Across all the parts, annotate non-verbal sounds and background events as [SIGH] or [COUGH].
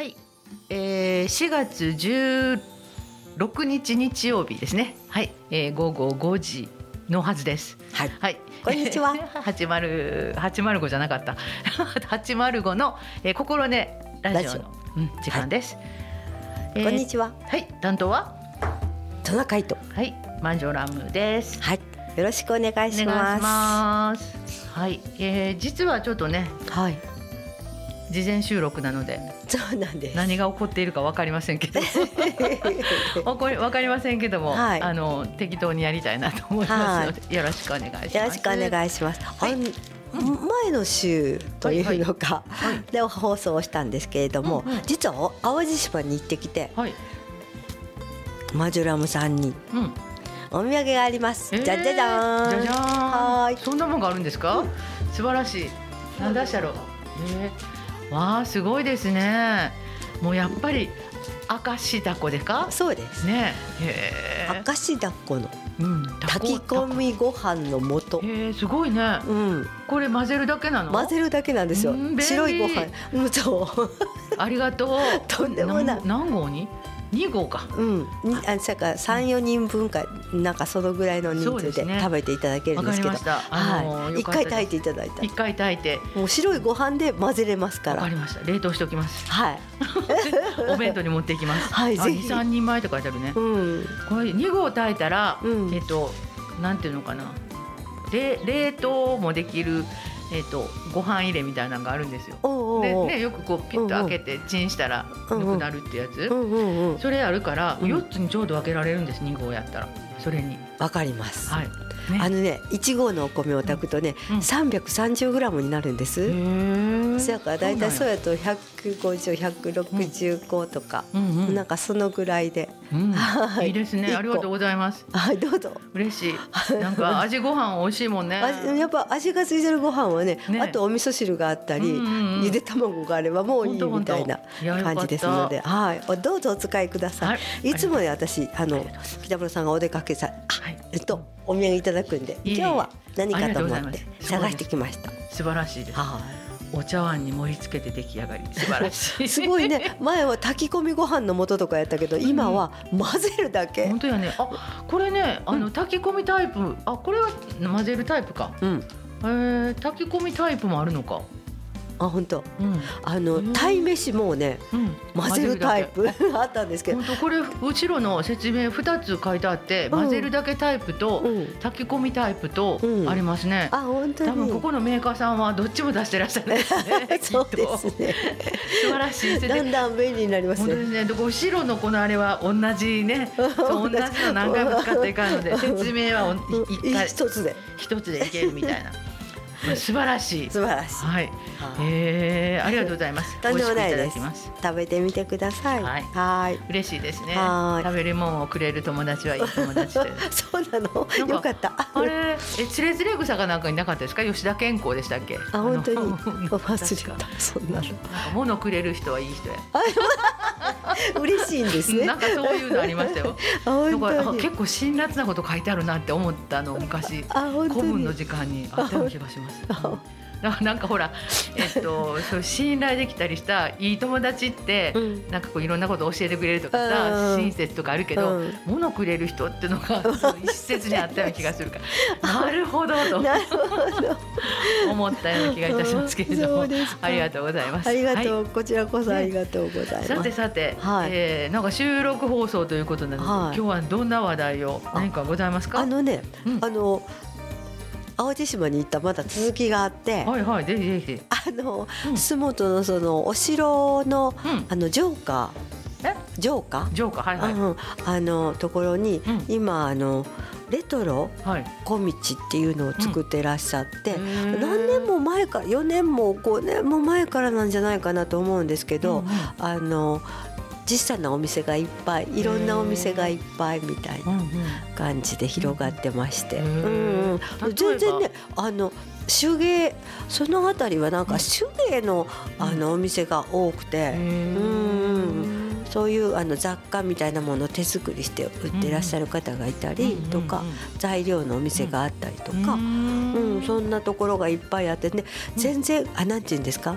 はい、えー、4月16日日曜日ですね。はい、えー、午後5時のはずです。はい。はい、こんにちは。[LAUGHS] 八丸八丸五じゃなかった。[LAUGHS] 八丸五の、えー、心根ラジオのうん、時間です。えーこんにちは。はい、担当は？トナカイト。はい、マンジョラムです。はい。よろしくお願いします。ます。はい、えー、実はちょっとね、はい。事前収録なのでそうなんです。何が起こっているかわかりませんけど。[LAUGHS] わかりわかりませんけども、はいあの適当にやりたいなと思いますので、よろしくお願いします。よろしくお願いします。あん前の週というのか、はい [LAUGHS] で放送をしたんですけれども、うんうん実は淡路島に行ってきてはい、マジュラムさんにうん、お土産があります。えーじゃじゃじゃーん。じゃじゃーんはーい。そんなもんがあるんですか？素晴らしい。なんだしゃろう。えー、わあすごいですね。もうやっぱり明石だこですか？そうです。ねえ。へえ。明石だっこのうん。炊き込みご飯の素。へえすごいね。うん、これ混ぜるだけなの？混ぜるだけなんですよ白いご飯、うん、そう。[LAUGHS] ありがとう。とんでもない何何号に？二号か。うん、にあさか三四人分かなんかそのぐらいの人数で食べていただけるわんですけど、かりました。あのはい、回炊いていただいた一回炊いて。もう白いご飯で混ぜれますかわからりました。冷凍しておきます。はい、[LAUGHS] お弁当に持っていきます。あ [LAUGHS] はいぜひ二三人前と書いてあるね。うん、これ二合炊いたら、うんえっとなんていうのかな。冷冷凍もできるえっとご飯入れみたいなのがあるんですよ。でねよくこうピッと開けてチンしたらなくなるってやつ。それあるからうん四つにちょうど分けられるんです。二合やったらそれに。わかります。はい。ねあのね、一合のお米を炊くとねうん、三百三十グラムになるんです。そやからだいたいそうや。やと百五十百六十個とか、うんうんなんかそのぐらいで、うんはいいいですね。ありがとうございます。はいどうぞ。嬉しい。なんか味ご飯美味しいもんね。味やっぱ味がついてるご飯はねねあとお味噌汁があったり、うんうんうんゆで卵があればもういいみたいな感じですので、はい、おどうぞお使いくださはいい。いつもね私あの北村さんがお出かけさ、はい。えっとお土産いただくんで、今日は何かと思って探してきました。素晴らしいです。はお茶碗に盛り付けて出来上がり素晴らしい。い。[LAUGHS] すごいね前は炊き込みご飯の素とかやったけど今は混ぜるだけ本。当やね。あ、これね、あの炊き込みタイプ。あ、これは混ぜるタイプか。うん。えー、炊き込みタイプもあるのか。あ本当。うん。あのうん鯛めしもねうん。混ぜるタイプ [LAUGHS] あったんですけど。本当これ後ろの説明二つ書いてあって、うん混ぜるだけタイプと、うん。炊き込みタイプとうんありますね。あ本当に。多分ここのメーカーさんはどっちも出してらっしゃるんですね。[LAUGHS] そうですね。素晴らしい。だんだん便利になりますね。本当ですね。で後ろのこのあれは同じね、同じの何回も使っていかんので説明はお一回一つで一つでいけるみたいな。素晴らしい。素晴らしい。はい。はいええありがとうございます。[LAUGHS] とんでもないです。食べてみてください。はいはい。嬉しいですねはい。食べるもんをくれる友達はいい友達で。[LAUGHS] そうなの？よかった。あれ、え、つれづれ草かなんかになかったですか、吉田健康でしたっけ？あ本当にあの忘れた。そんなの。物くれる人はいい人や。[LAUGHS] 嬉しいんですね。なんかそういうのありましたよ。結構辛辣なこと書いてあるなって思ったの昔古文の。時間にあったような気がします。あだからなんかほらえっとそう信頼できたりしたいい友達って、うん。なんかこういろんなこと教えてくれるとかうさん。親切とかあるけど、うん。物くれる人っていうのが [LAUGHS] 一説にあったような気がするから。[LAUGHS] なるほどと。[LAUGHS] 思ったような気がいたしますけれどそもありがとうございます。ありがとう、はこちらこそありがとうございいさます。てさて、はい。えーなんか収録放送ということなんですけど、はい。今日はどんな話題を何かございますか？あのね、うん。あの淡路島に行ったまだ続きがあって、はいはいぜひぜひ。あのうん。洲本のそのお城のうん。あの城下。え？城下、ジョーカーはいはい。うん、あのところに、うん。今あのレトロはい。小道っていうのを作ってらっしゃって、へー。何年も前から4年も5年も前からなんじゃないかなと思うんですけど、うんうん。あの小さなお店がいっぱいいろんなお店がいっぱいみたいな感じで広がってまして、うん全然ねあの手芸そのあたりはなんか手芸の,、あのお店が多くて、うんそういうあの雑貨みたいなものを手作りして売ってらっしゃる方がいたりとか、材料のお店があったりとか、ううん。んそんなところがいっぱいあって。ね全然、あなんて言うんですか？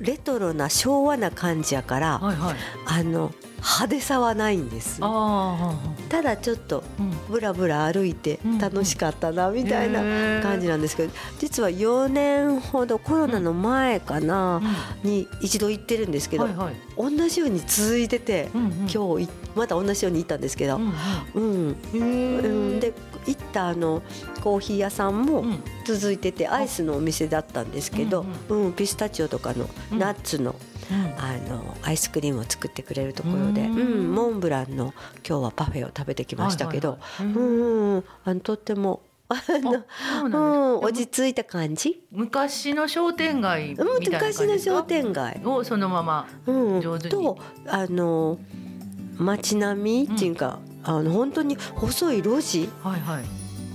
レトロな昭和な感じやから、はいはい。あの派手さはないんです。あただちょっとあ、うん。ブラブラ歩いてうん楽しかったなみたいな感じなんですけど実は4年ほどコロナの前かなに一度行ってるんですけど同じように続いてて今日いまた同じように行ったんですけどうん。で行ったあのコーヒー屋さんもうん。続いててアイスのお店だったんですけどうんピスタチオとかのうん。ナッツのうん。あのアイスクリームを作ってくれるところで、ううんん、モンブランの今日はパフェを食べてきましたけど、うん。うんあのとってもうなん落ち着いた感じ、昔の商店街みたうん、いな感じ昔の商店街、をそのままうん、上手に。とあの街並みっていうか、あの本当に細い路地はいはい。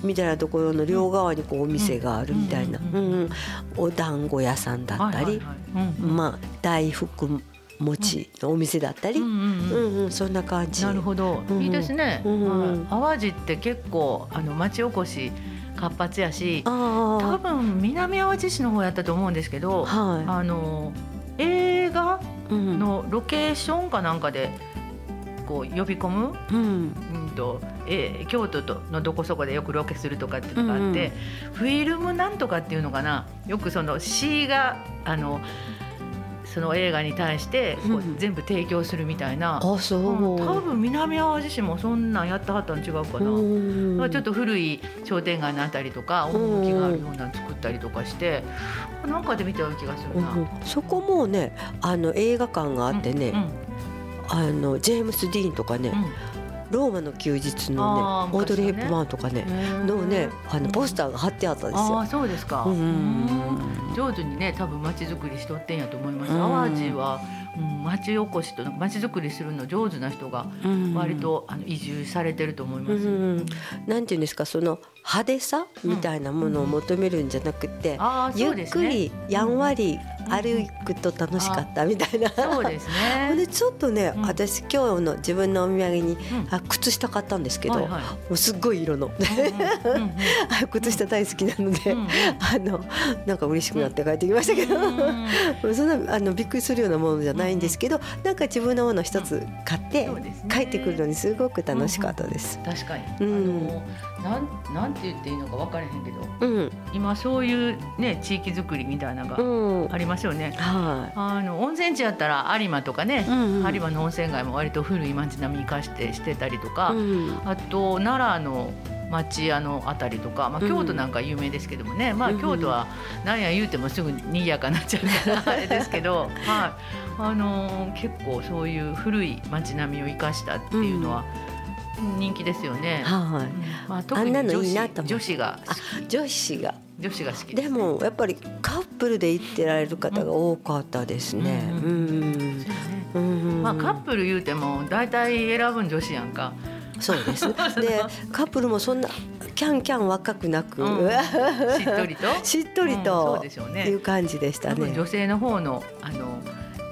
みたいなところの両側にこうお店があるみたいな、うん。お団子屋さんだったり、まあ大福餅のお店だったり、そんな感じ。なるほど、うんいいですね、淡路って結構あの町おこし活発やし多あ分南淡路市の方やったと思うんですけあ、どはあの映画のロケーションかなんかでこう呼び込む、うん、うんとえー京都とのどこそこでよくロケするとかっていうのがあって、フィルムなんとかっていうのかな？よくその C があのその映画に対してこううん全部提供するみたいな、あ、そう。うん多分南淡路市もそんなんやってはったん違うかな。ちょっと古い商店街のあたりとか趣があるようなの作ったりとかしてなんかで見たような気がするな。うんそこもね、あの映画館があってね、うんあのジェームス・ディーンとかね、うんローマの休日のねあーオードリー・ヘップバーンとかねのねあのポスターが貼ってあったんですよああ。そうですか。上手にね多分街づくりしとってんやと思います。うん淡路は、うん、町おこしと街づくりするの上手な人がうん割と、あの移住されてると思います。うんなんていうんですかその派手さみたいなものを求めるんじゃなくて、ゆっ。くりやんわり歩くと楽しかったみたいな。そうですね。[LAUGHS] でちょっとね、うん。私今日の自分のお土産に、うん。あ靴下買ったんですけど、もうすっごい色の。[LAUGHS] 靴下大好きなので、あのなんか嬉しくなって帰ってきましたけど、うん [LAUGHS] そんなあのびっくりするようなものじゃないんですけど、なんか自分のもの一つ買って帰ってくるのにすごく楽しかったです。確かに、うん。あのなんなんて言っていいのか分からへんけどうん、今そういうね地域づくりみたいなのうがん、ありますよね。はあの温泉地やったら有馬とかねい。、うんうん。有馬の温泉街も割と古い街並み生かしてしてたりとか、うん。あと奈良の町屋のあたりとか、まあ、うん。京都なんか有名ですけどもね、まあうん。京都はなんや言うてもすぐに賑やかになっちゃうからあれですけど、はい。あのー結構そういう古い街並みを生かしたっていうのは人気ですよね。はい。うん。まあ、特にあんなの女子いいなと思う。女子があ女子が。女子が好きでもやっぱりカップルで行ってられる方が多かったですね。ううん。まあ、カップル言うても大体選ぶん女子やんか。そうです。[LAUGHS] でカップルもそんなキャンキャン若くなく、うん。しっとりと？[LAUGHS] しっとりうんとそうでしょうね。いう感じでしたね。女性の方のあの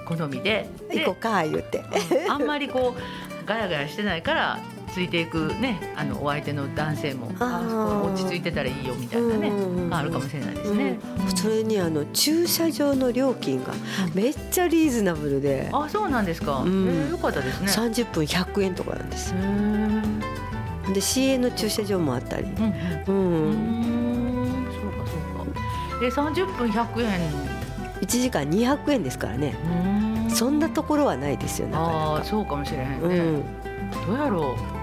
好みで。で行こうか言って。うん。あんまりこうガヤガヤしてないからついていくねあのお相手の男性も落ち着いてたらいいよみたいなねあるかもしれないですね。うんそれにあの駐車場の料金がめっちゃリーズナブルで、あそうなんですか。うんえーよかったですね。三十分100円とかなんですで市営の駐車場もあったり、うんう、うんんそうかそうか。え三十分百円。一時間200円ですからね。うんそんなところはないですよなかあなか。あそうかもしれへんうね。ん、どうやろう。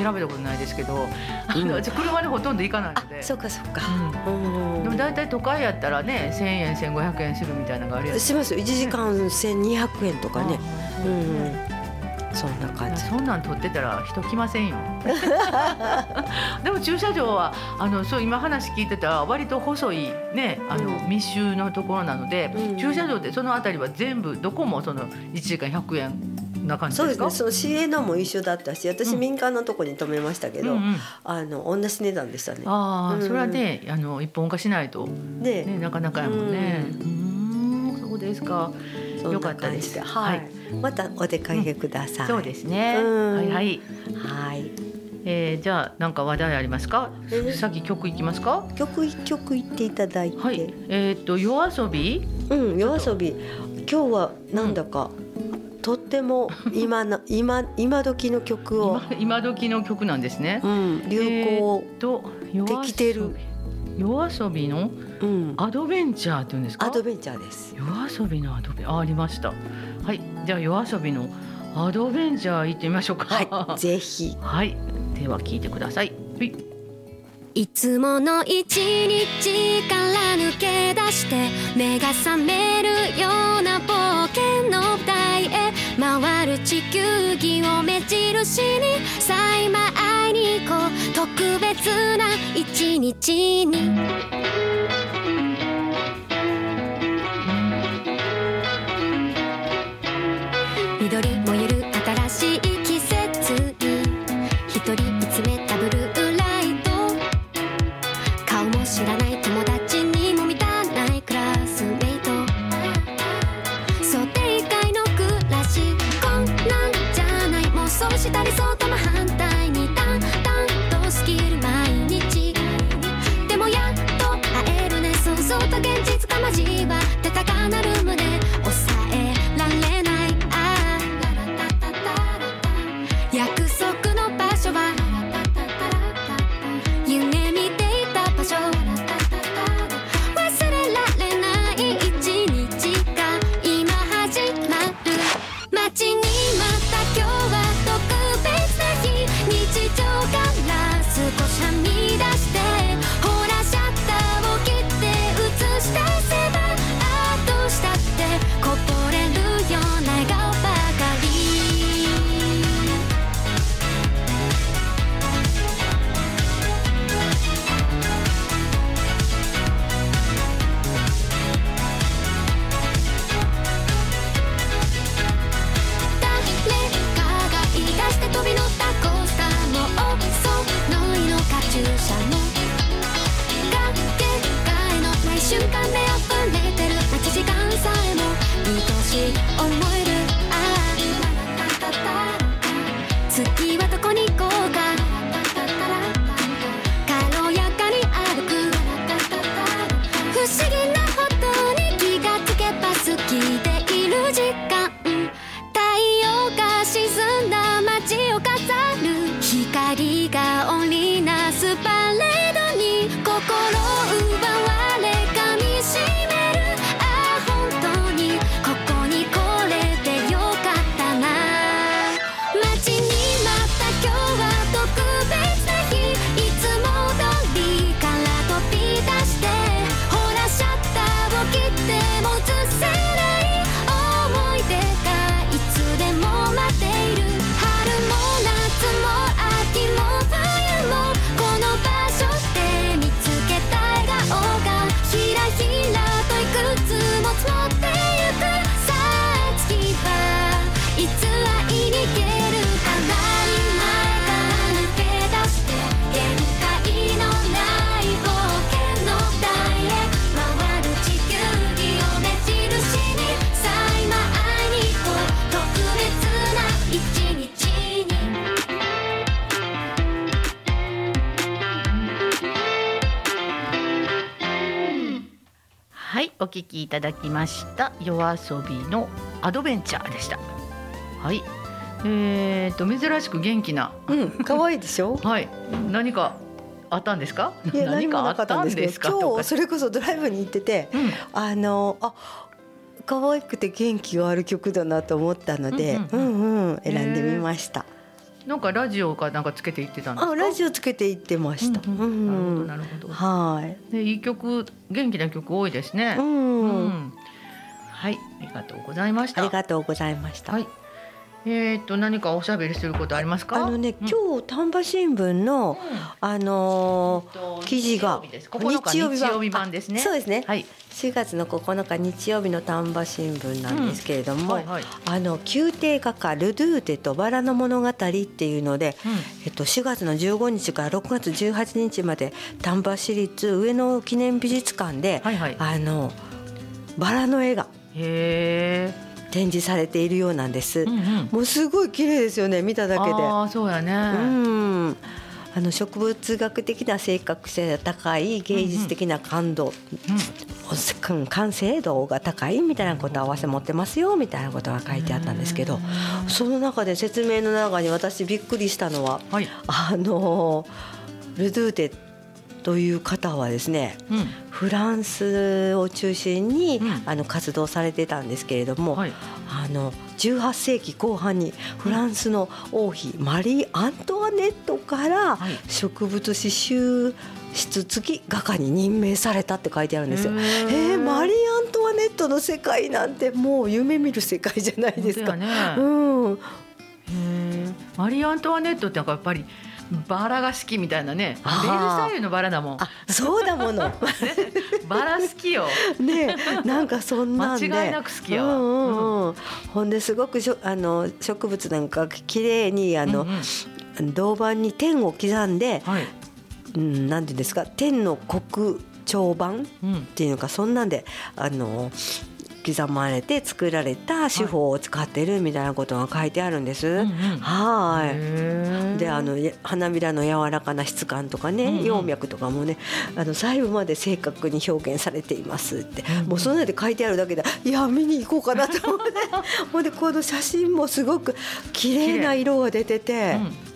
うん調べたことないですけど、[LAUGHS] あの車でほとんど行かないあので。そうかそうか。うん。うん。でも大体都会やったらね1000円1500円するみたいなのがあるやつ。します。よ1時間1200円とかね、ううんん、そんな感じ。そんなん取ってたら人来ませんよ。[LAUGHS] でも駐車場はあのそう今話聞いてたら割と細いねあの、うん。密集のところなので、うん。駐車場ってその辺りは全部どこもその1時間100円な感じそうでかですすね。その市営のも一緒だったし私うん。民間のとこに止めましたけど、うんうん。あの同じ値段でしたね。ああ、うんそれはねあの一本化しないと、で、ね、なかなかやもんね。うーん。そうですか。そんよかったです。ではい、はい。またお出かけください、そうですね。うん。はいはい。はい。えー、じゃあなんか話題ありますか、え？ーさっき曲いきますか？曲一曲言っていただいて、はい。えっ、と夜遊び？うん夜遊び。今日はなんだか、とっても今の [LAUGHS] 今今時の曲を、今今時の曲なんですね。うん、流行、とできてる。夜遊びのうん、アドベンチャーって言うんですか？アドベンチャーです。夜遊びのアドベあありました。はいじゃあ夜遊びのアドベンチャー行ってみましょうか。はい、ぜひ。[LAUGHS] はいでは聞いてください。はい。いつもの一日から抜け出して目が覚めるような冒険の舞台へ回る地球儀を目印にさあ今会いに行こう。特別な一日に。なるまいただきました。夜遊びのアドベンチャーでした。はい。えー、と珍しく元気な。うん、可愛いでしょ？[LAUGHS] はい。何かあったんですか？いや、何もなかったんですけど、今日それこそドライブに行ってて、うん。あの、あ。可愛くて元気がある曲だなと思ったので、ううんん。ううん、選んでみました。なんかラジオかなんかつけていってたんですか？あ、ラジオつけて行ってました。うんうん。なるほどなるほど。はい。でいい曲元気な曲多いですね。う、ん、うん。はいありがとうございました。ありがとうございました。はいえー、と何かおしゃべりすることありますか？あのね、うん。今日丹波新聞の、あのー記事が日曜日です9日日曜日版ですね。あそうですね。はい。4月の9日日曜日の丹波新聞なんですけれども、はいはい。あの宮廷画家ルドゥーテとバラの物語っていうので、えっと、4月の15日から6月18日まで丹波市立上野記念美術館で、はいはい。あのバラの絵がへえ展示されているようなんです。うんうんもうすごい綺麗ですよね見ただけで。ああそうやね。うんあの植物学的な正確性が高い芸術的な感動、うん完成度が高いみたいなことを合わせ持ってますよみたいなことが書いてあったんですけどその中で説明の中に私びっくりしたのははい。あのルドゥーテという方はですねうん。フランスを中心に、うんあの活動されてたんですけれども、はい。あの18世紀後半にフランスの王妃マリー・アントワネットからはい植物刺繍室付き画家に任命されたって書いてあるんですよ。へえーー、マリー・アントワネットの世界なんてもう夢見る世界じゃないですか。ね。うん。マリー・アントワネットってやっぱりバラが好きみたいなね。ベあールサイユのバラだもん。あそうだもの。[LAUGHS] バラ好きよ。ねなんかそんな間違いなく好きやわうんうんうん、ほんですごくしょあの植物なんか綺麗にあの、うんうん銅板に点を刻んで、はい。うん、なんていうんですか点の黒長板っうん。ていうのかそんなんであの刻まれて作られた手法を使ってるみたいなことが書いてあるんです。うんうん。はい。へえであのや花びらの柔らかな質感とかね、うんうん。葉脈とかもねあの細部まで正確に表現されていますって、うんうん。もうそんなんで書いてあるだけでいや見に行こうかなと思って。[LAUGHS] ほんでこの写真もすごく綺麗な色が出てて、うん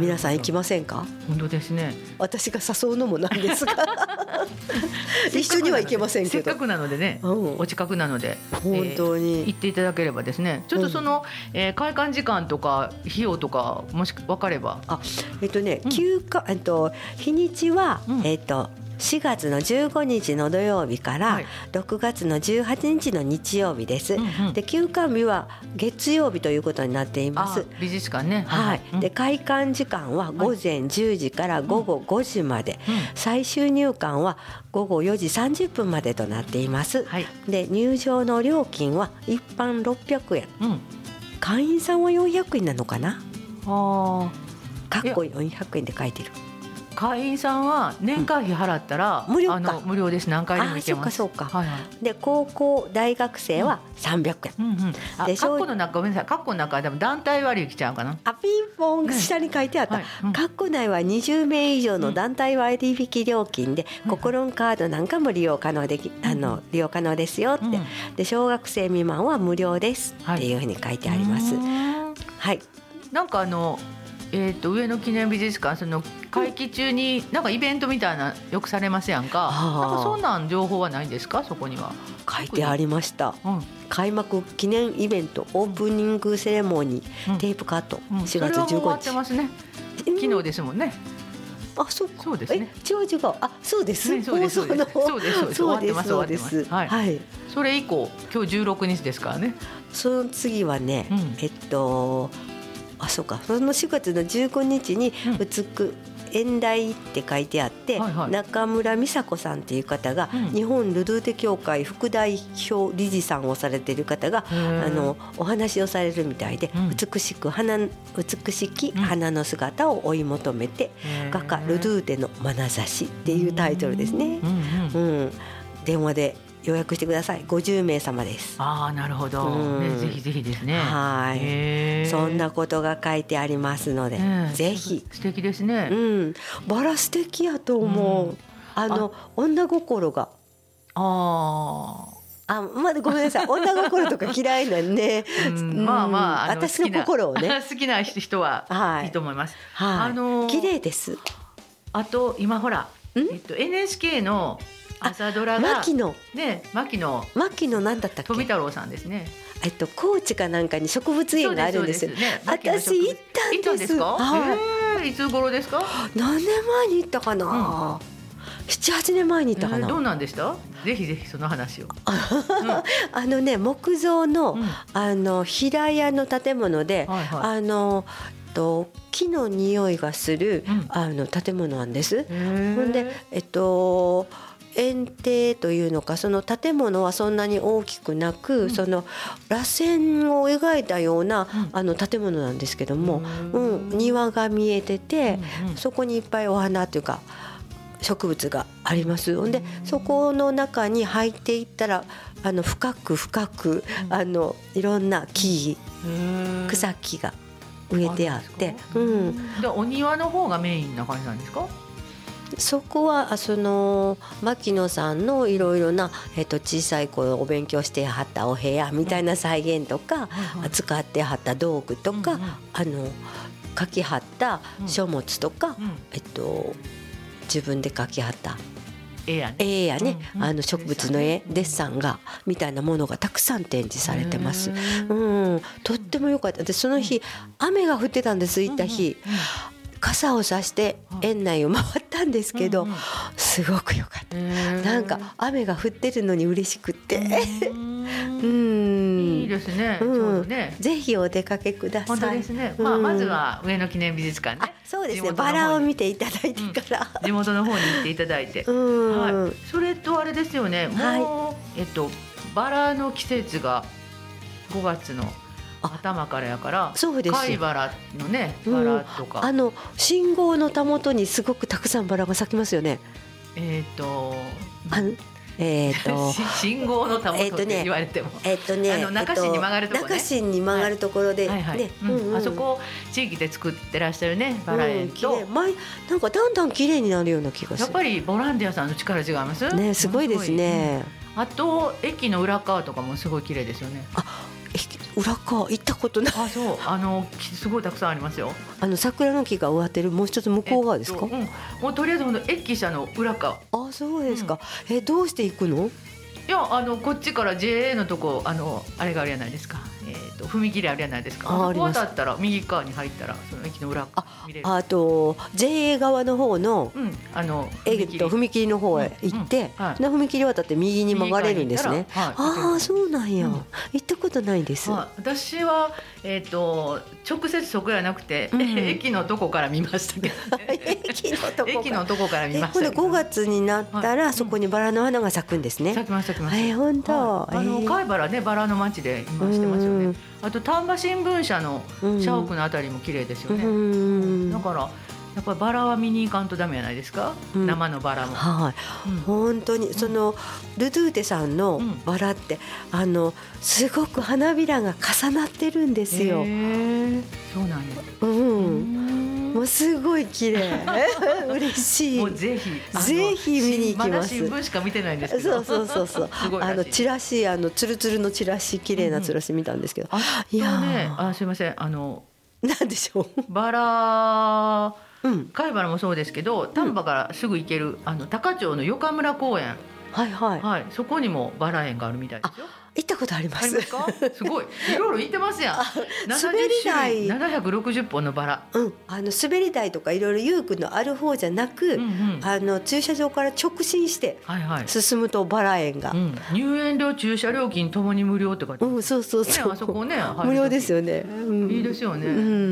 皆さん行きまませんか？本当ですね。私が誘うのもなんですが。[LAUGHS] 一緒には行けませんけど。せっかくなのでね、うん。お近くなので、本当えーに行っていただければですね。ちょっとその、えー開館時間とか費用とかもし分かれば。あえっとね、うん。休暇えっと日にちは、うん。えっと4月の15日の土曜日から、はい6月の18日の日曜日です。うんうんで休館日は月曜日ということになっています。あ美術館ね。はい、うんで開館時間は午前10時から午後5時まで、最終入館は午後4時30分までとなっています。はい。で入場の料金は一般600円うん。会員さんは400円なのかな？あかっこ400円で書いてるあ。会員さんは年会費払ったら、うん無料かあの無料です。何回でも行けます。あそうかそうかはいはい。で高校大学生は300円、うんうん。あ、でカッコの中ごめんなさい。カッコの中はでも団体割引ちゃうかな。あピンポンね下に書いてあった、はいうん括弧内は20名以上の団体割引料金で、うんココロンカードなんかも利用可能でき、あの利用可能ですよって、うんで小学生未満は無料ですっていうふうに書いてあります。うーんはい、なんかあの。えー、と上野記念美術館その会期中になんかイベントみたいなよくされますやんか、あーなんかそんなん情報はないんですか？そこには。書いてありました。うん開幕記念イベントオープニングセレモニー、うんテープカット、うん、4それ月はもう終わって15ますね日。昨日ですもんね。あ、そうか。そうですねえ、違う違う。あ、そうです。ねそうですそうですそうですそうです。終そうですす。終わってますはい。それ以降今日16日ですからね。その次はね、うんえっと。あ、そうか。その4月の15日にうん。うつく。演題って書いてあって、はいはい。中村美佐子さんっていう方が、うん。日本ルドゥーテ協会副代表理事さんをされている方があのお話をされるみたいで、うん。美しく花美しき花の姿を追い求めて、へー。画家ルドゥーテの眼差しっていうタイトルですね。う。んうん。うん、電話で予約してください。50名様です。ああなるほど、うんね、ぜひぜひですね。はいそんなことが書いてありますので、ねぜひ。素敵ですね。うん、バラ素敵やと思う。うんあの女心が。ああ、まだごめんなさい。女心とか嫌いなんね。[LAUGHS] あ、うんまあまあ私の心をね。好きな [LAUGHS] 人ははいいいと思います。はい。あのー綺麗です。あと今ほら、ん？えっと NHK の朝ドラが牧野、ね牧野牧野なんだったっけ？富太郎さんですね。えっと高知かなんかに植物園があるんですよ。ね。私行ったんです行ったんですか？はいえーいつ頃ですか？何年前に行ったかな？七八年前に行ったかな。えーどうなんでした？ぜひぜひその話を。[LAUGHS] あのね木造の、うんあの平屋の建物で、はいはいあのと木の匂いがする、うんあの建物なんです。ほんでえっと園庭というのかその建物はそんなに大きくなく、ん。その螺旋を描いたような、うん。あの建物なんですけども、ううんん、庭が見えてて、そこにいっぱいお花というか植物があります。ほん。でそこの中に入っていったらあの深く深くうん。あのいろんな木草木が植えてあってうん、でお庭の方がメインな感じなんですか？そこはあその牧野さんのいろいろな、えっと小さい頃お勉強してはったお部屋みたいな再現とか、使ってはった道具とか、うんうん。あの書きはった書物とか、うん。えっと自分で書きはった。絵やね。絵やね、うんうん。あの植物の絵デッサンがみたいなものがたくさん展示されてます。うん、とっても良かった。でその日雨が降ってたんです行った日、傘をさして園内を回ったんですけど、うんうんすごく良かった。ななんか雨が降ってるのに嬉しくって、う [LAUGHS] いいん、ですね。うんね。ぜひお出かけください。本当ですね。うんまあまずは上野記念美術館あね。そうですね。バラを見ていただいてから。地元の方に行っていただいて。うん、はい。それとあれですよね。もうえっとバラの季節が5月の頭からやから。そうです貝バラのねうんバラとか。あの信号のたもとにすごくたくさんバラが咲きますよね。えっと。あのえっ、と [LAUGHS] し信号のたもとって言われても。えっ、とね、あの中新に曲がるとこねえっ中新に曲がるところで、はいはいね、うんうんうんあそこ地域で作ってらっしゃるねバラ園と、うん前なんかだんだん綺麗になるような気がする。やっぱりボランティアさんの力違います？ねすごいですね。あと駅の裏側とかもすごい綺麗ですよねえ裏側行ったことない。あそうあのきすごいたくさんありますよあの桜の木が植わってるもう一つ向こう側ですか？えっとうん、もうとりあえずほんと駅舎の裏側あそうですか。えどうして行くの？いやあのこっちから JA のとこあのあれがあるやないですかえっ、と踏切あるやないですか。そこああります。渡ったら右側に入ったらその駅の裏側見れる。あと JA 側の方のうんあのえっと踏切。の方へ行って、うんうんはい。踏切渡って右に曲がれるんですね。はいああそうなんや、うん。行ったことないです。はい、私は、えー、と直接そこやなくて、うん。[LAUGHS] [LAUGHS] 駅のとこから見ましたけど、ね、駅のとこ駅のとこから見えましたこれ5月になったら、はい。そこにバラの花が咲くんですね。咲きました咲きました。え本当、はい。あのえー。貝原ねバラの町で今してますようん。ねあと丹波新聞社のうん。社屋のあたりも綺麗ですよね、うん。だからやっぱりバラは見に行かんとダメじゃないですか、うん。生のバラも、はい、うん。本当にそのルドゥーテさんのうん。バラって、あのすごく花びらが重なってるんですよ。そうなんや、うん、もうすごい綺麗。[LAUGHS] 嬉しい。もうぜひぜひ見に行きます。まだ新聞しか見てないんですけど。そうそうそうそう。[LAUGHS] あのチラシあのツルツルのチラシ綺麗なチラシ見たんですけど、いやー。ねあすいません。あのなんでしょう。バラうん。貝原もそうですけど丹波からすぐ行ける、あの高町の余村公園、はいはい。はい、そこにもバラ園があるみたいですよ。行ったことあります。すか？すごい、いろいろ行ってますやん。滑り台。七百六十本のバラ。うん、あの滑り台とかいろいろ遊具のある方じゃなく、うんうん。あの駐車場から直進してはいはい。進むとバラ園が。う、ん、入園料駐車料金ともに無料って書いてある。うん、そうそうね、そう、あそこね、無料ですよね、うん、いいですよね。う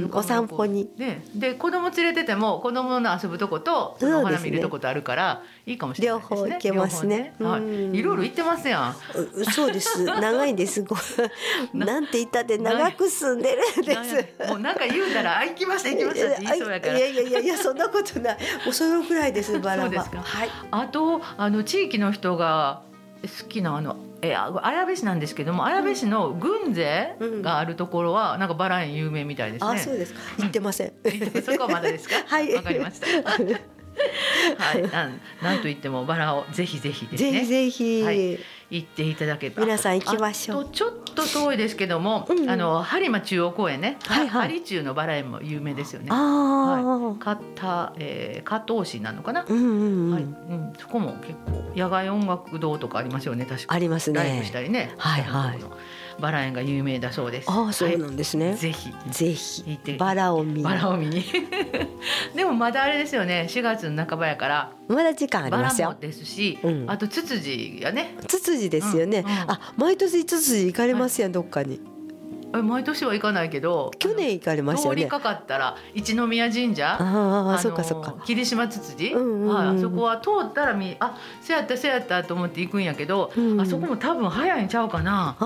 ん。お散歩に。ね、で子供連れてても子供の遊ぶとことお花見るとことあるからいいかもしれないですね。両方行けますね。ねうんはい。いろいろ行ってますやん。うそうです。[LAUGHS] 長いんです。なんて言ったって長く住んでるんです。もうなんか言うたらあ行きました行きましたって言いそうやから。いやいやいやいやそんなことない。もうそのくらいです [LAUGHS] バラはそうですか。はい。あとあの地域の人が好きなあのえあ綾部市なんですけども綾部市の軍勢があるところはなんかバラ園有名みたいですね。あそうですか。行ってません。そこはまだですか？[LAUGHS] はい。わかりました。[LAUGHS] はい、なんなんと言ってもバラをぜひぜひですね。ぜひぜひ、はい行っていただければ。皆さん行きましょうちょっと遠いですけども、うんうんあの播磨中央公園ね。はいはい播中のバラ園も有名ですよね。ああ、加田、えー、加東市なのかな？うんうんうん、はい、うん、そこも結構野外音楽堂とかありますよね。確かありますねライブしたりね。はいはいバラ園が有名だそうです。ああそうなはんですね、い。ぜひ。ぜひ。行って。バラを見に。バラを見に。[LAUGHS] でもまだあれですよね。4月の半ばやから。まだ時間ありバますよ。ですし、うん。あとツツジがね。ツツジですよね、うんうん。あ毎年ツツジ行かれますやん、どっかに。え毎年は行かないけど、去年行かれましたよね。通りかかったら一宮神社。あそうかそうか。霧島ツツジ、うんうんうんはい、あそこは通ったらみあせやったせやったと思って行くんやけど、うん。あそこも多分早いんちゃうかな。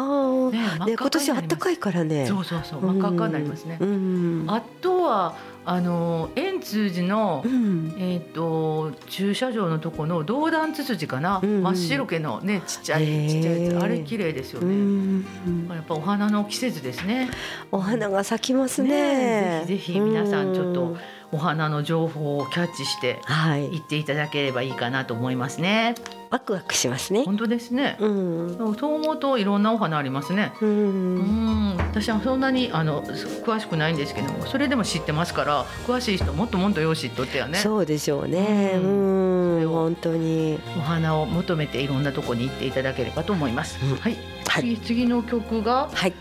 ねね今年あったかいからね。そうそうそう真っ赤っかになりますね。うん。あとはあの円通寺の、うん。えっ、と駐車場のとこの銅弾ツツジかな、うんうん。真っ白けのねちっちゃいへー。ちっちゃいやつあれ綺麗ですようね。んやっぱお花の季節ですね。お花が咲きますね。ねえぜひぜひ皆さんちょっとうんお花の情報をキャッチしてはい行っていただければいいかなと思いますね。ワクワクしますね本当ですね。うんそう思うといろんなお花ありますね。ううんん、私はそんなにあの詳しくないんですけども、それでも知ってますから、詳しい人もっともっとよう知っとってやね。そうでしょうねううんんそれを本当にお花を求めていろんなとこに行っていただければと思います。うんはい。はい次次の曲がはい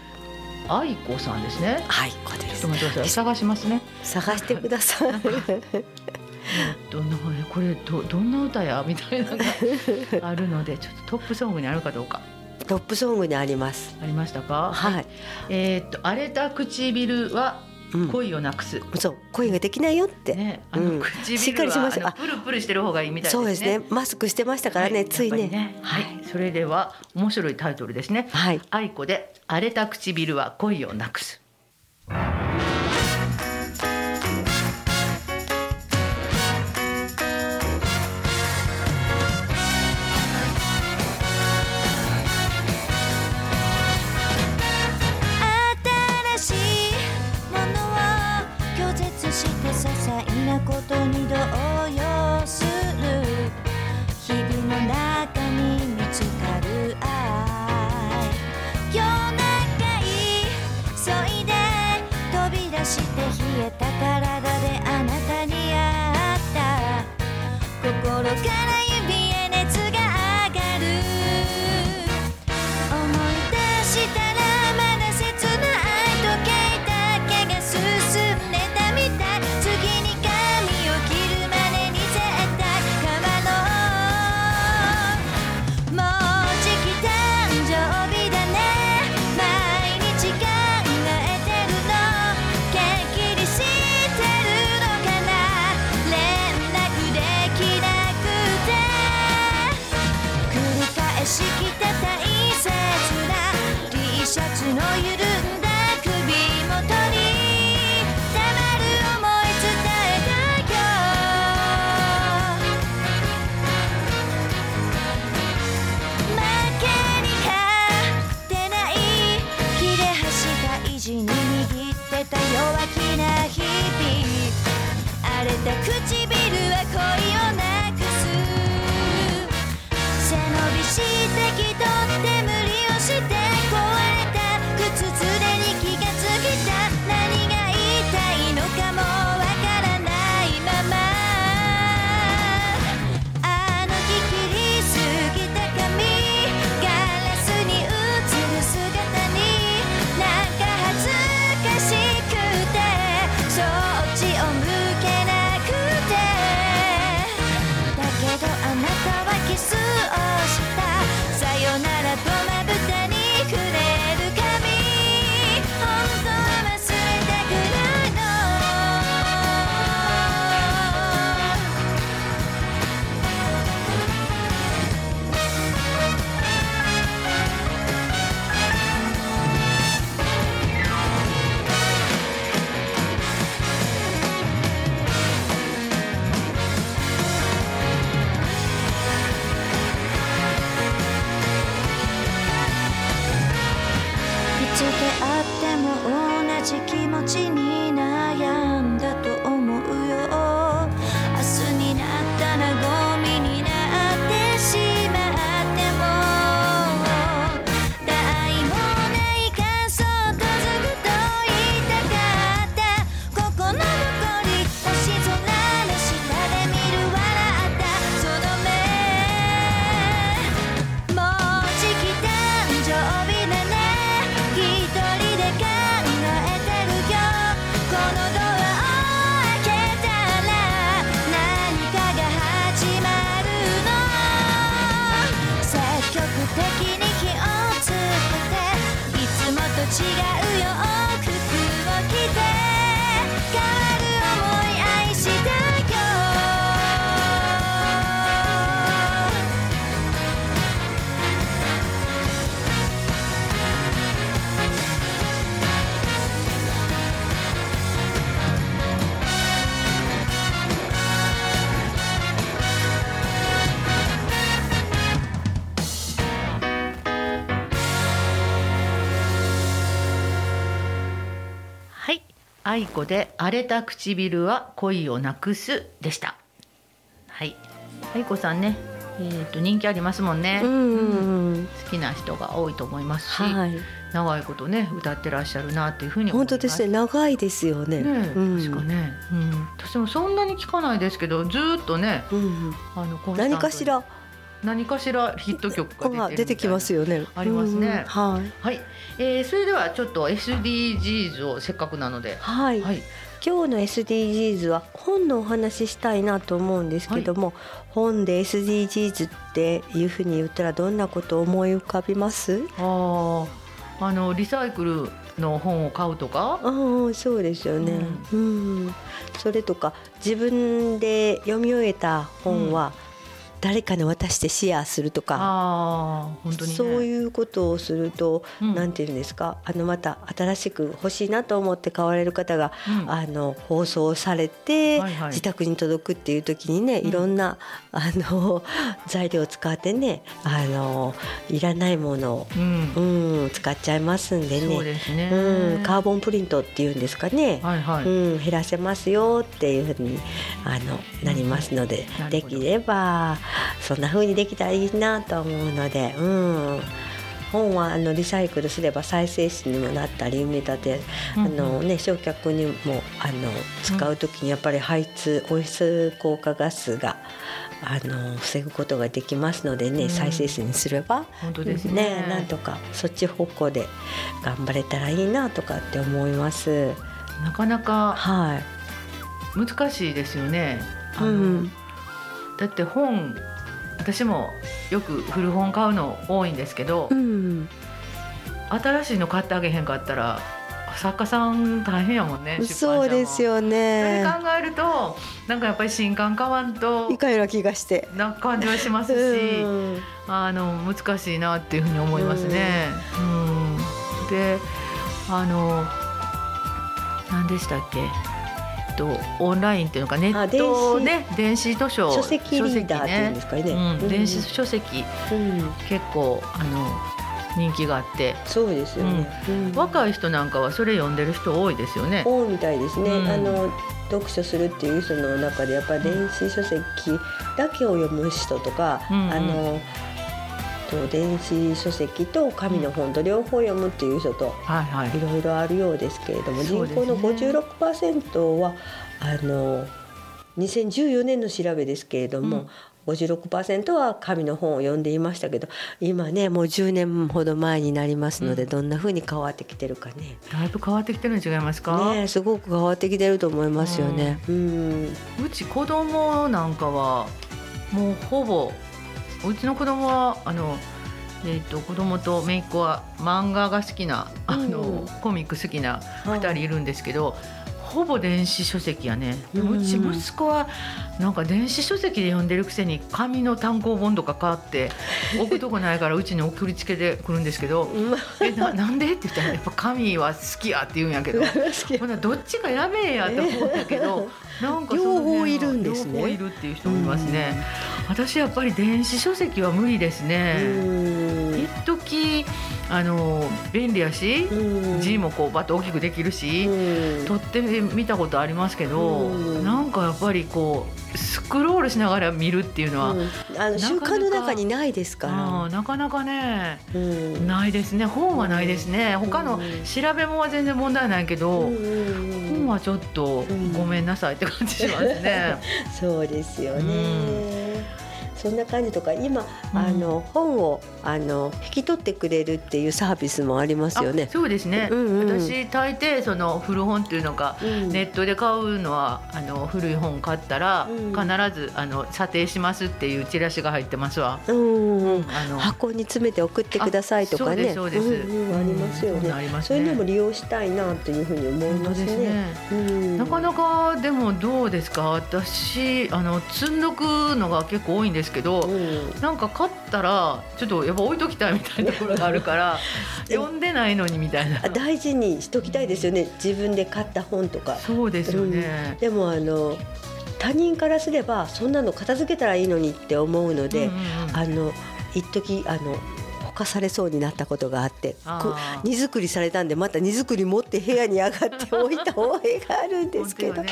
愛子さんですね。はいこれですちょっと待ってください。探しますね。探してください [LAUGHS] どんなこれどどんな歌やみたいなのがあるので、[LAUGHS] ちょっとトップソングにあるかどうかトップソングにありますありましたか？はいえーっと荒れた唇はうん恋をなくす。そう恋ができないよって。ね、あのうん。唇は、しっかりしましょプルプルしてる方がいいみたい。そうですね。マスクしてましたからねはいついね。はい、それでは面白いタイトルですね。はい。愛子で荒れた唇は恋をなくす。心か愛子で荒れた唇は恋をなくすでした。はい。愛子さんねえー、と人気ありますもんね、うん好きな人が多いと思いますし、はい。長いことね歌ってらっしゃるなっていうふうに思います。本当ですね。長いですよね。ねうん。確かね、うん、私もそんなに聞かないですけどずーっとねうんうん。あの何かしら何かしらヒット曲が出てきますよね。ありますね。うんうん。はい。はい、えー、それではちょっと SDGs をせっかくなので。はい。はい。今日の SDGs は本のお話ししたいなと思うんですけども、本で SDGs っていうふうに言ったらどんなことを思い浮かびます？あー。あのリサイクルの本を買うとか？ああそうですよね、うん。それとか自分で読み終えた本は誰かに渡してシェアするとか、本当に、ね、そういうことをすると、うん。なんていうんですか？あのまた新しく欲しいなと思って買われる方が、うん。あの放送されて、はいはい。自宅に届くっていう時にねうん。いろんな、あの材料を使ってねあのいらないものを、うん。うん、使っちゃいますんでそうね。ですね、うん、カーボンプリントっていうんですかね、はいはい、うん、減らせますよっていうふうにあのなりますので、できればそんなふうにできたらいいなと思うので、うん、本はあのリサイクルすれば再生紙にもなったり埋め立て、うんあのね、焼却にもあの使う時にやっぱり排出温室効果ガスがあの防ぐことができますのでね、うん再生紙にすれば。本当ですねなんとかそっち方向で頑張れたらいいなとかって思います。なかなかはい。難しいですよねうんだって本私もよく古本買うの多いんですけど、うん、新しいの買ってあげへんかったら作家さん大変やもんねそうですよそれね。考えるとなんかやっぱり新刊買わんといかような気がして。な感じはしますし、うんあの難しいなっていうふうに思いますね。うん、であの何でしたっけ？とオンラインっていうのかネットね電子図書書籍リーダーっていうんですかね。うん、電子書籍うん結構あの人気があってそうですよね。うん若い人なんかはそれ読んでる人多いですよね。多いみたいですね。うんあの読書するっていう人の中でやっぱり電子書籍だけを読む人とか、うんうんあのと電子書籍と紙の本と両方読むっていう人とはいろいろあるようですけれども、人口の56%はあの2014年の調べですけれども、56%は紙の本を読んでいましたけど今ねもう10年ほど前になりますので、うん。どんな風に変わってきてるかね。だいぶ変わってきてるん違いますか？ねすごく変わってきてると思いますよね。うん。うち子供なんかはもうほぼうちの子供はあのえー、と子供と姪っ子は漫画が好きなあの、うんコミック好きなはい。2人いるんですけど、ほぼ電子書籍やね、でもうんうち息子はなんか電子書籍で読んでるくせに紙の単行本とか買って [LAUGHS] 置くとこないからうちに送りつけてくるんですけどうん「えななんで?」って言ったら「やっぱ紙は好きや」って言うんやけど。[LAUGHS] ほなどっちかやめえやと思ったけど、両方いるんですね。両方いるっていう人もいますね。私やっぱり電子書籍は無理ですうね。ん一時あの便利やし、うん。字もこうバッと大きくできるし、うん。撮ってみたことありますけど、うん。なんかやっぱりこうスクロールしながら見るっていうのは、うん。あの習慣の中にないですあかーなかなかねないですね。本はないですね。他のうん調べ物は全然問題ないけど、うん。本はちょっとうんごめんなさいって感じしますね。[LAUGHS] そうですよね。そんな感じとか今、うんあの本をあの引き取ってくれるっていうサービスもありますよねあ。そうですね。うんうん私大抵その古本っていうのか、うんネットで買うのはあの古い本買ったら、うん必ずあの査定しますっていうチラシが入ってますわ。うんうんあの箱に詰めて送ってくださいとかね。あそうですありますよね。んありますねそういうのも利用したいなというふうに思いますね。ですね。うんなかなかでもどうですか？私あの積んどくのが結構多いんですけど。うんなんか買ったらちょっとやっぱ置いときたいみたいなところがあるから [LAUGHS] 読んでないのにみたいなあ大事にしときたいですよね。自分で買った本とか。そうですよね、でもあの他人からすればそんなの片付けたらいいのにって思うので、うんうんうんあの一時あの保かされそうになったことがあって荷造りされたんでまた荷造り持って部屋に上がって置いた覚えがあるんですけど、ね。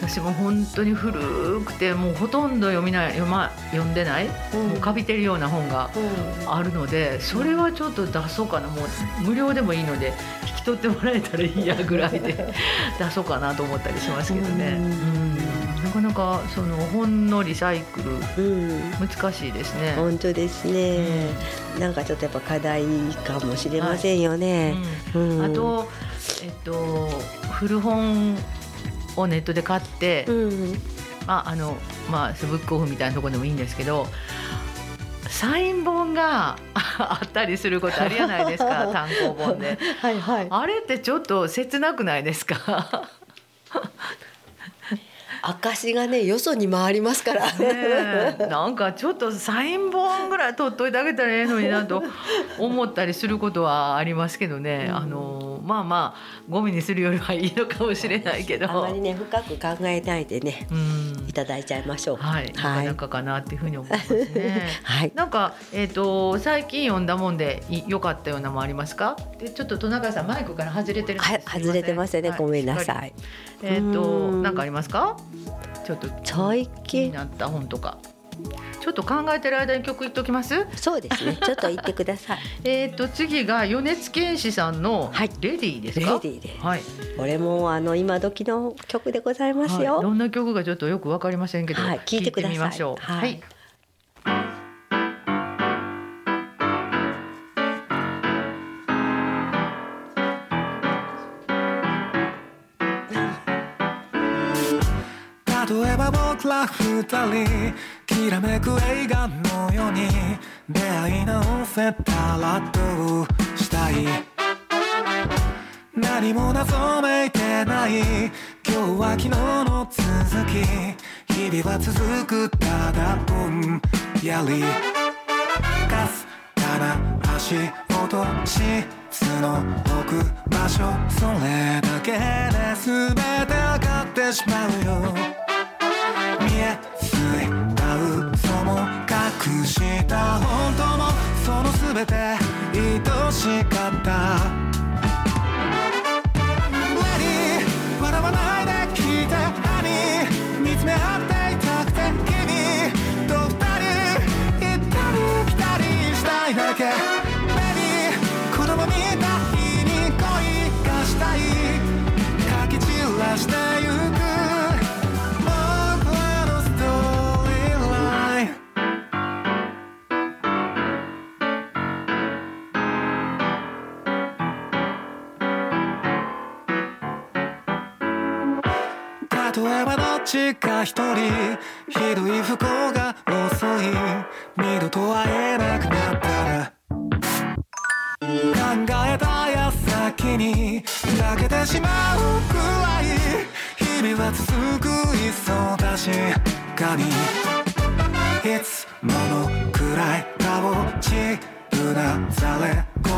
私も本当に古くてもうほとんど読みない読ま読んでない、うん。もうかびてるような本がうん。あるのでそれはちょっと出そうかな。もう無料でもいいので引き取ってもらえたらいいやぐらいで [LAUGHS] 出そうかなと思ったりしますけどね、うん。うんなかなかその本のリサイクルうん。難しいですね。本当ですね、なんかちょっとやっぱ課題かもしれませんよね、うん。うん。あと、えっと、古本をネットで買って、うん。まああのまあブックオフみたいなところでもいいんですけどサイン本が [LAUGHS] あったりすることあるじゃないですか [LAUGHS] 単行本で。はいはい。あれってちょっと切なくないですか？証がねよそに回りますから、ねえ。なんかちょっとサイン本ぐらい取っといてあげたらええのになと思ったりすることはありますけどね、あのまあまあゴミにするよりはいいのかもしれないけど。あまりね深く考えないでねうん。いただいちゃいましょう。はい、なかなかかなっていうふうに思いますね。[LAUGHS] はい。なんか、えっ、と、最近読んだもんで、い良かったようなもありますか？で、ちょっと、戸中さん、マイクから外れてる。はい外れてますよね、ごめんなさ。はいえっ、と、うん。なんかありますか？ちょっと最近なった本とか。ちょっと考えてる間に曲言っときます？そうですね。[LAUGHS] ちょっと言ってください。えっ、と、次が米津玄師さんのはい。レディーですレデか。ィーではい、これもあの今時の曲でございますはい、よ、どんな曲がちょっとよくわかりませんけど、はい。聞いてください。みましょう。はい。はい二人きらめく映画のように出会い直せたらどうしたい。何も謎めいてない今日は昨日の続き。日々は続くただぼんやり。かすかな足音質の置く場所。それだけで全てわかってしまうよ。えすいた嘘も隠した本当もその全て愛しかったえばどっちか一人ひどい不幸が遅い。二度と会えなくなったら。考えた矢先に泣けてしまうくらい。日々は続く忙し。かにいつものくらい顔ちうなざれ言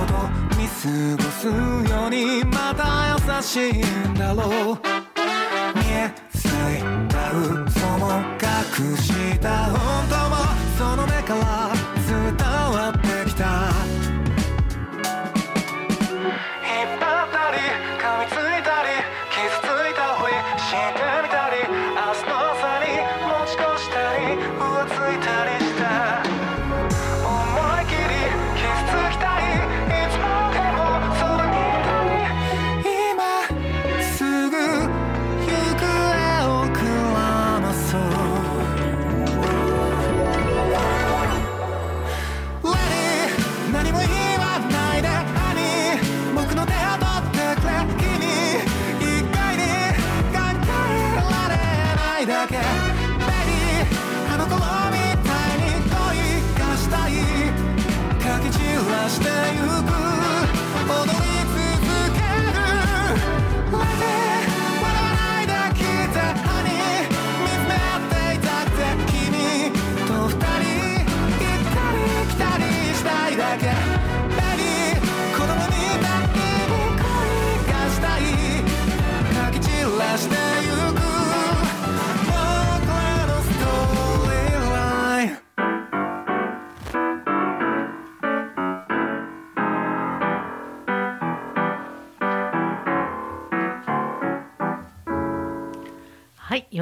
見過ごすようにまた優しいんだろう。見えいた嘘も隠した本当もその目から伝わった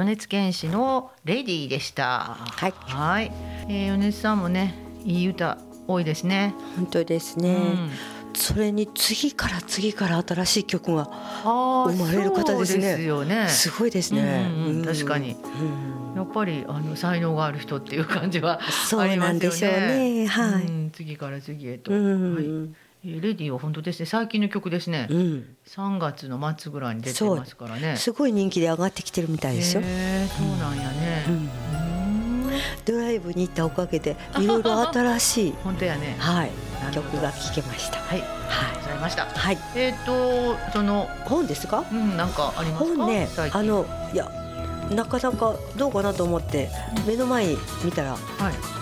はい、米津玄師のレディーでした。はい。はい、えー、米津さんもね、いい歌多いですね。本当ですね、うん。それに次から次から新しい曲が生まれる方ですね。すよね。すごいですね、うんうんうん。確かに。うん。やっぱりあの才能がある人っていう感じはそうありますよね。なんでしょうね。はい。うん次から次へと。うん。はいえーレディーは本当ですね。最近の曲ですね。うん3月の末ぐらいに出てますからね。すごい人気で上がってきてるみたいですよ、へーそうなんやね。うんうんドライブに行ったおかげでいろいろ新しい [LAUGHS] 本当やね。はい曲が聴けましたはい、ありがとうございました。はいえっ、とその本ですか？うんなんかありますか？本ねあのいやなかなかどうかなと思って目の前に見たらはい。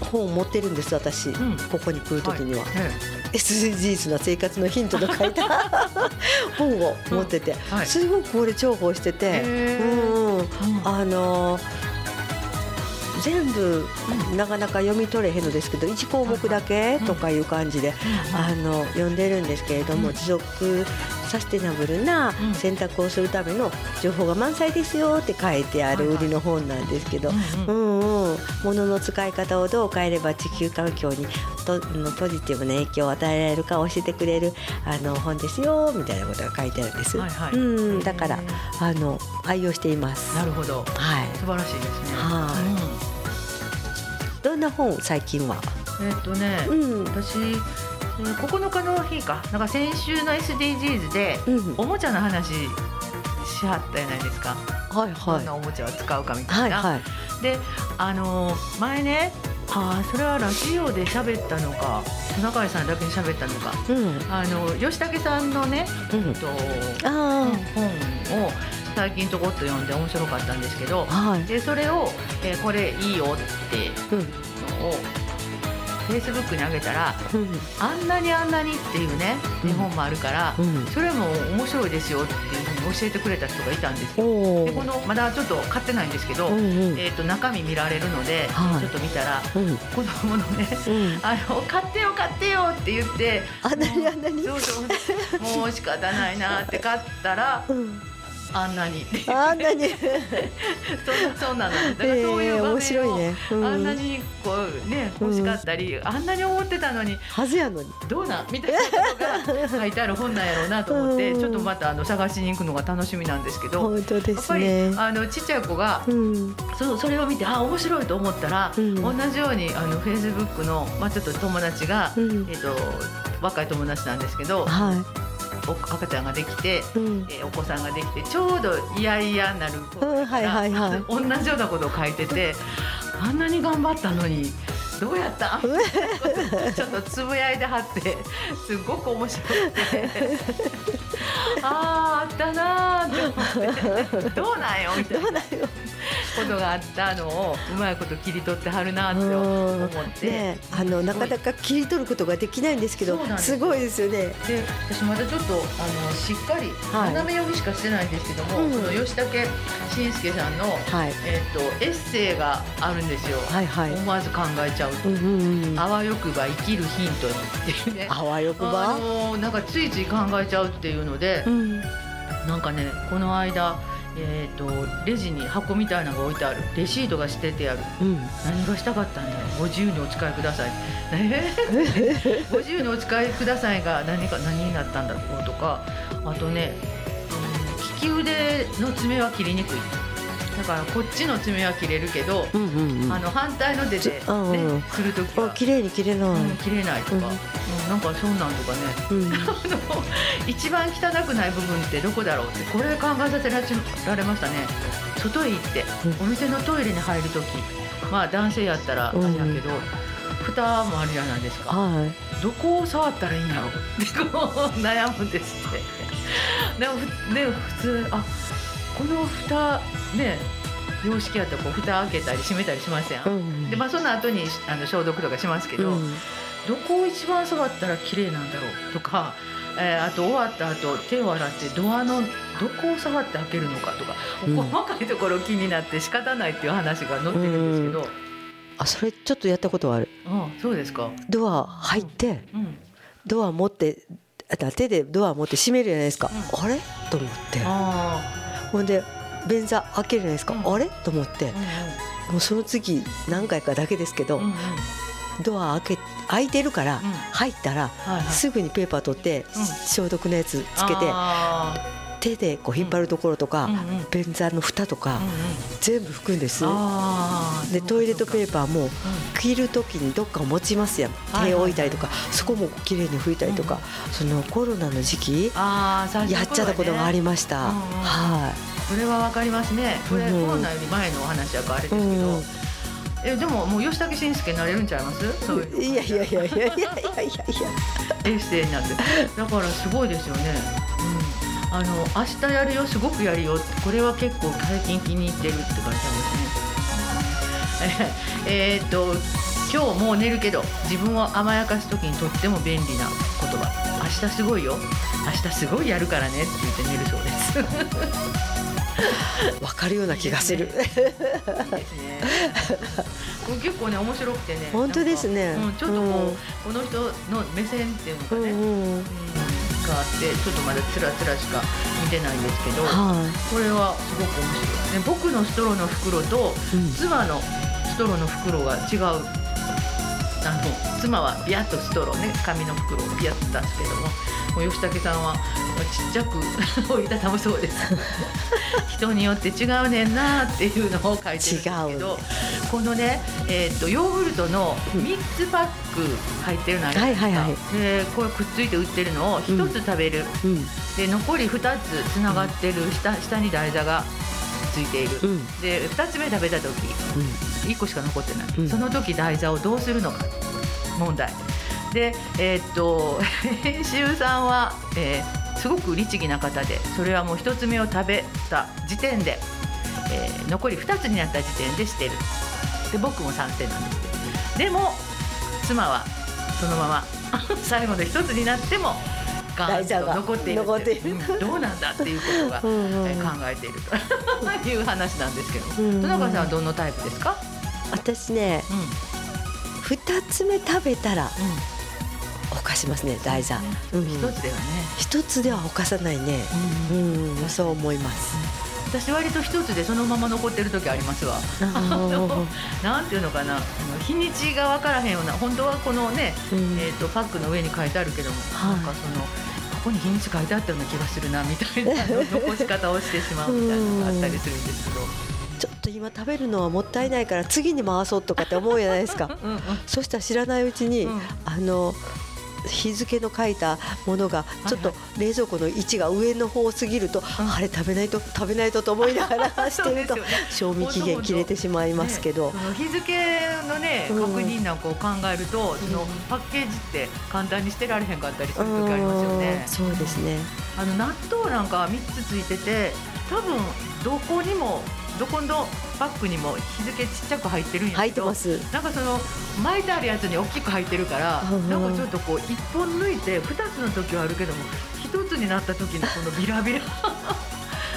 本を持ってるんです私、ん。ここに来る時には、はい。え SDGs な生活のヒントの書いた [LAUGHS] 本を持ってて、うん。はい。すごくこれ重宝してて、うんうん。あの全部なかなか読み取れへんのですけど1項目だけとかいう感じで、あの読んでるんですけれども、うん。持続サステナブルなうん。選択をするための情報が満載ですよって書いてある売りの本なんですけど、うんうん。うんうん、物の使い方をどう変えれば地球環境にとのポジティブな影響を与えられるか教えてくれるあの本ですよみたいなことが書いてあるんです。はいはい。うん、だからへあの愛用しています。なるほど。はい。素晴らしいですね。はいどんな本最近は？うんえっ、とね、うん。私、えー9日の日か、なんか先週の SDGs でうん。おもちゃの話しはったじゃないですか。はいどはい。んなおもちゃを使うかみたな。はいいはい。で、あのー前ね、あーそれはラジオで喋ったのか、トナカイさんだけに喋ったのか。うん。あの吉武さんのね、うんえっ。とあ本を最近ちょこっと読んで面白かったんですけどあ。はい。でそれを、えーこれいいよって。のをフェイスブックに上げたらうん。あんなにあんなにっていうねうん日本もあるから、うん。それも面白いですよっていうふうに教えてくれた人がいたんですよ。でこのまだちょっと買ってないんですけど、うんうん。えー、と中身見られるので、はいちょっと見たらうん。子供のねうん。あの買ってよ買ってよって言ってあんなにあんなに？そうそうもう仕方ないなって買ったらうん。あんなにあんなに。[LAUGHS] そそうなのだからそういう場面を、面白いね。うんあんなにこうね欲しかったり、あんなに思ってたのにはずやのに。どうなんみたいなことが書いてある本なんやろうなと思って、うんちょっとまたあの探しに行くのが楽しみなんですけど。本当でやっぱり、すね。あのちっちゃい子がうん。そそれを見てあ面白いと思ったら、うん同じようにあのフェイスブックの、まあ、ちょっと友達が、うんえっと若い友達なんですけどはお赤ちゃんができて、い。うん。えーお子さんができてちょうど嫌々なる子うんはい同じようなことを書いててあんなに頑張ったのにどうやった？ん [LAUGHS] ちょっとつぶやいてはってすごく面白くて。[LAUGHS] あーあったなーって思って。[LAUGHS] どうなんよみたいなことがあったのをうまいこと切り取ってはるなって思って。ね、あのなかなか切り取ることができないんですけどすごいですよね。で私まだちょっとあのしっかりはい斜め読みしかしてないんですけども、うんその吉武慎介さんの、はいえっとエッセイがあるんですよ、はいはい。思わず考えちゃう、うんうんうん。あわよくば生きるヒントにっていうね [LAUGHS] あわよくあば。のなんかついつい考えちゃうっていうのでう、ん。なんかねこの間えー、とレジに箱みたいなのが置いてある。レシートが捨ててある。うん。何がしたかったんだよ。ご自由にお使いください。えー？[LAUGHS] ご自由にお使いくださいが何か何になったんだろうとか。あとね、うん、利き腕の爪は切りにくいだからこっちの爪は切れるけど、うんうんうん。あの反対の手で、ねつうんうん。する時はあ綺麗に切れない。うん、切れないとか、うん。うんなんかそんなんとかね。うん。[LAUGHS] あの一番汚くない部分ってどこだろうってこれ考えさせられましたね。外へ行って、うん。お店のトイレに入る時まあ男性やったらあれやけど、蓋もあるじゃないですか。はどこを触ったらいいんやろってこう悩むんですって。でもふで普通あこの蓋ね洋式やったらこう蓋開けたり閉めたりしません、い。うん。でまあその後にあの消毒とかしますけど、うん。どこを一番触ったら綺麗なんだろうとか、えーあと終わった後手を洗ってドアのどこを触って開けるのかとか、うん細かいところ気になって仕方ないっていう話が載ってるんですけど、あそれちょっとやったことある。うんそうですか、ドア入ってうん、ドア持ってあ手でドア持って閉めるじゃないですか。うあれ？と思って。あほんで便座開けるじゃないですか、うん。あれ？と思って。もうその次何回かだけですけど、うんうん。ドア開け開いてるから、うん。入ったら、はいはい。すぐにペーパー取って、うん。消毒のやつつけて。あ手でこう引っ張るところとか、便座の蓋とか、全部拭くんです。でトイレットペーパーも着るときにどっか持ちますやん。手を置いたりとか、そこも綺麗に拭いたりとか、そのコロナの時期やっちゃったことがありました。はい。それは分かりますね。これ、うん、コロナより前のお話やかあれですけど、うん、えでももう吉武慎介なれるんちゃいます？そういう。いやいやいやいやいやいやいや。[LAUGHS] エッセイになって。だからすごいですよね、うん。あの明日やるよすごくやるよこれは結構最近気に入ってるって書いてあるんですね。[LAUGHS] えーっと今日もう寝るけど自分を甘やかす時にとっても便利な言葉。明日すごいよ。明日すごいやるからねって言って寝るそうです。[LAUGHS] わかるような気がする。いいですね。こ [LAUGHS] れ結構ね面白くてね。本当ですね。うん、ちょっとこう、うん。この人の目線っていうのかうんね、うん。うん、があってちょっとまだつらつらしか見てないんですけど、はこれはすごく面白い。ね僕のストローの袋とい、うん妻のストローの袋が違う。あの妻はビヤッとストローね紙の袋をビヤッと出すけどももう吉武さんはちっちゃく [LAUGHS] 折りたたむそうです。[LAUGHS] 人によって違うねんなっていうのを書いてるんですけどこのね、えー、とヨーグルトの3つパック入ってるのあるじゃないですか、はいはいはでこれくっついて売ってるのを1つ食べる、うん。で残り2つつながってる下下に台座がついている、うん。で2つ目食べた時。うん1個しか残ってない、うん。その時台座をどうするのか問題。でえーっと [LAUGHS] 編集さんは、えーすごく律儀な方でそれはもう1つ目を食べた時点で、えー残り2つになった時点で捨てる。で僕も賛成なんですけど。でも妻はそのまま [LAUGHS] 最後の1つになってもガーンと残っている残っている。うん。どうなんだっていうことが、[LAUGHS] うん考えているという話なんですけど。うんうん戸中さんはどのタイプですか、私ねうん。二つ目食べたら犯しますね台座、うん。一つではね、一つでは犯さないね。うん、そう思います。私割と一つでそのまま残ってる時ありますわ。[LAUGHS] なんていうのかな。日にちが分からへんような本当はこのね、うん。えー、とパックの上に書いてあるけども、はい。なんかそのここに日にち書いてあったような気がするなみたいな残し方をしてしまうみたいなのがあったりするんですけど。ちょっと今食べるのはもったいないから次に回そうとかって思うじゃないですか。うんうんそしたら知らないうちに、うん。あの日付の書いたものがちょっと冷蔵庫の位置が上の方すぎると、ん。あれ食べないと食べないとと思いながらしてるとね。賞味期限切れてしまいますけど。ね、日付のねうん。確認なんかを考えると、そのパッケージって簡単に捨てられへんかったりする時ありますよね。うん。そうですね。あの納豆なんかは3つついてて多分どこにもどこのパックにも日付ちっちゃく入ってるんや入けどってます。なんかその巻いてあるやつに大きく入ってるからうん。なんかちょっとこう1本抜いて2つの時はあるけども1つになった時のこのビラビラ。[LAUGHS]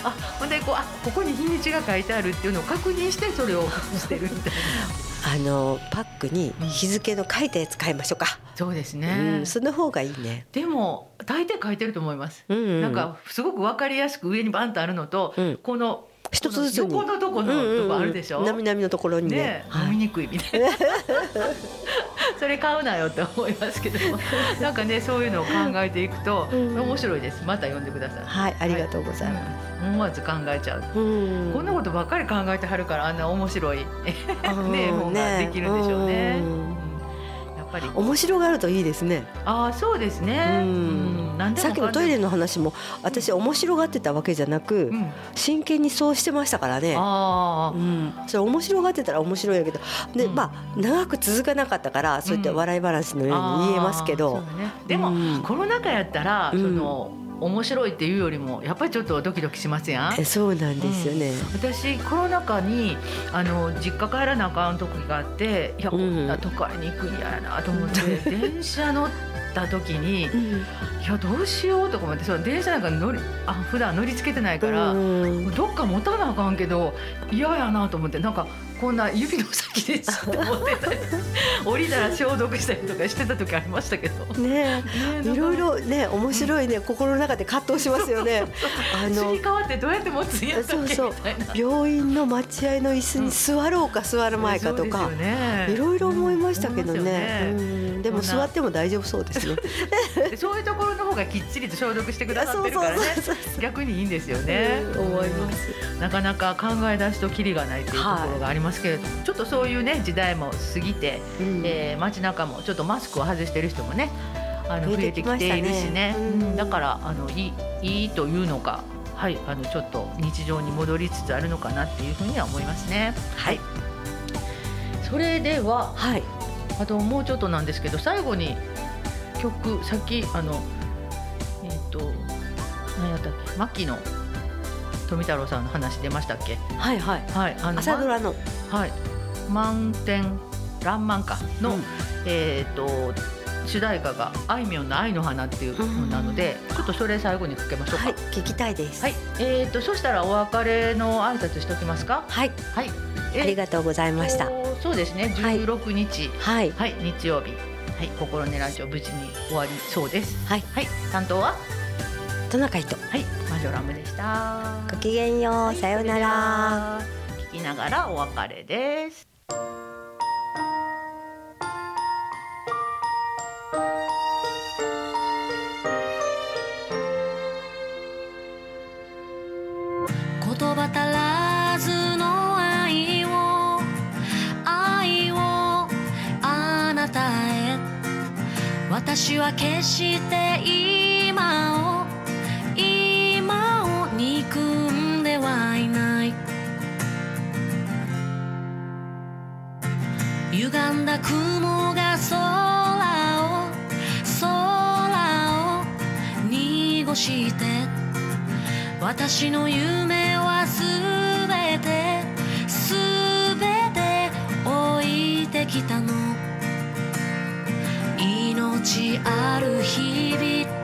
あほんでこうあここに日にちが書いてあるっていうのを確認してそれをしてるみたいな。[LAUGHS] あのパックに日付の書いたやつ買いましょうか、そうですうねん、その方がいいね、でも大抵書いてると思います。うんうん。なんかすごくわかりやすく上にバンとあるのと、うん。この一つずつに。この横のとこのとこあるでしょ、なみなみのところにね。ね、はい。飲みにくいみたいな。[LAUGHS] それ買うなよって思いますけども。[LAUGHS] なんかねそういうのを考えていくとうん。面白いです。また読んでください。はいありがとうございます、す、うん。思わず考えちゃう、うん。こんなことばっかり考えてはるからあんな面白い [LAUGHS] ねうん本ができるんでしょうねぱり。面白があるといいですね。ああそうですね、さっきのトイレの話も私面白がってたわけじゃなく、うん。真剣にそうしてましたからね。ああうん、それ面白がってたら面白いやけど。で、うん。まあ長く続かなかったからそういった笑い話のように言えますけど、ね。でも、うん。コロナ禍やったら、うん。その面白いっていうよりもやっぱりちょっとドキドキしますやん。えそうなんですよね。私コロナ禍にあの実家帰らなあかん時があっていやこうん。んな都会に行くんやなと思って、電車乗っった時に、い [LAUGHS] うん。やどうしようとか思ってその電車なんか乗りあ普段乗りつけてないから、うん。どっか持たなあかんけど嫌やなと思ってなんかこんな指の先でちょっと持ってたり降りたら消毒したりとかしてた時ありましたけど。ねいろいろね面白いね心の中で葛藤しますよね。あ切のり替わってどうやって持つんやそうそう。病院の待合の椅子に座ろうか座る前かとかいろいろ思いましたけどうん。思いますよね。うん。でも座っても大丈夫そうですね。[LAUGHS] でそういうところの方がきっちりと消毒してくださってるからね。逆にいいんですよね、うん。思います。なかなか考え出すとキリがないというところがありますけれど、ちょっとそういうね時代も過ぎて、うん。えー街中もちょっとマスクを外してる人もねあの増増えてきえているしね。うん。うんだからあのいいいいというのかはいあのちょっと日常に戻りつつあるのかなっていうふうには思いますね。はい。それでははい。あともうちょっとなんですけど最後に曲さっきあのえっ、と何やったっけ牧野富太郎さんの話出ましたっけ？はいはい。はいあの朝ドラの。まはい満天らんまんか？の、うんえっ、と主題歌があいみょんの愛の花っていうのなので、ちょっとそれ最後にかけましょうか。はい聞きたいです。はい、えっ、とそしたらお別れの挨拶しておきますか？はい。はい。ありがとうございました。とそうですね。はい16日。はい。はい、日曜日。はい、心根ラジオ無事に終わりそうです。はい。はい、担当は？トナカイと。はい、マジョラムでした。ごきげんよう。さようなら。聞きながらお別れです。言葉足らずの愛を愛をあなたへ私は決して今を歪んだ雲が空を空を濁して私の夢はすべてすべて置いてきたの。命ある日々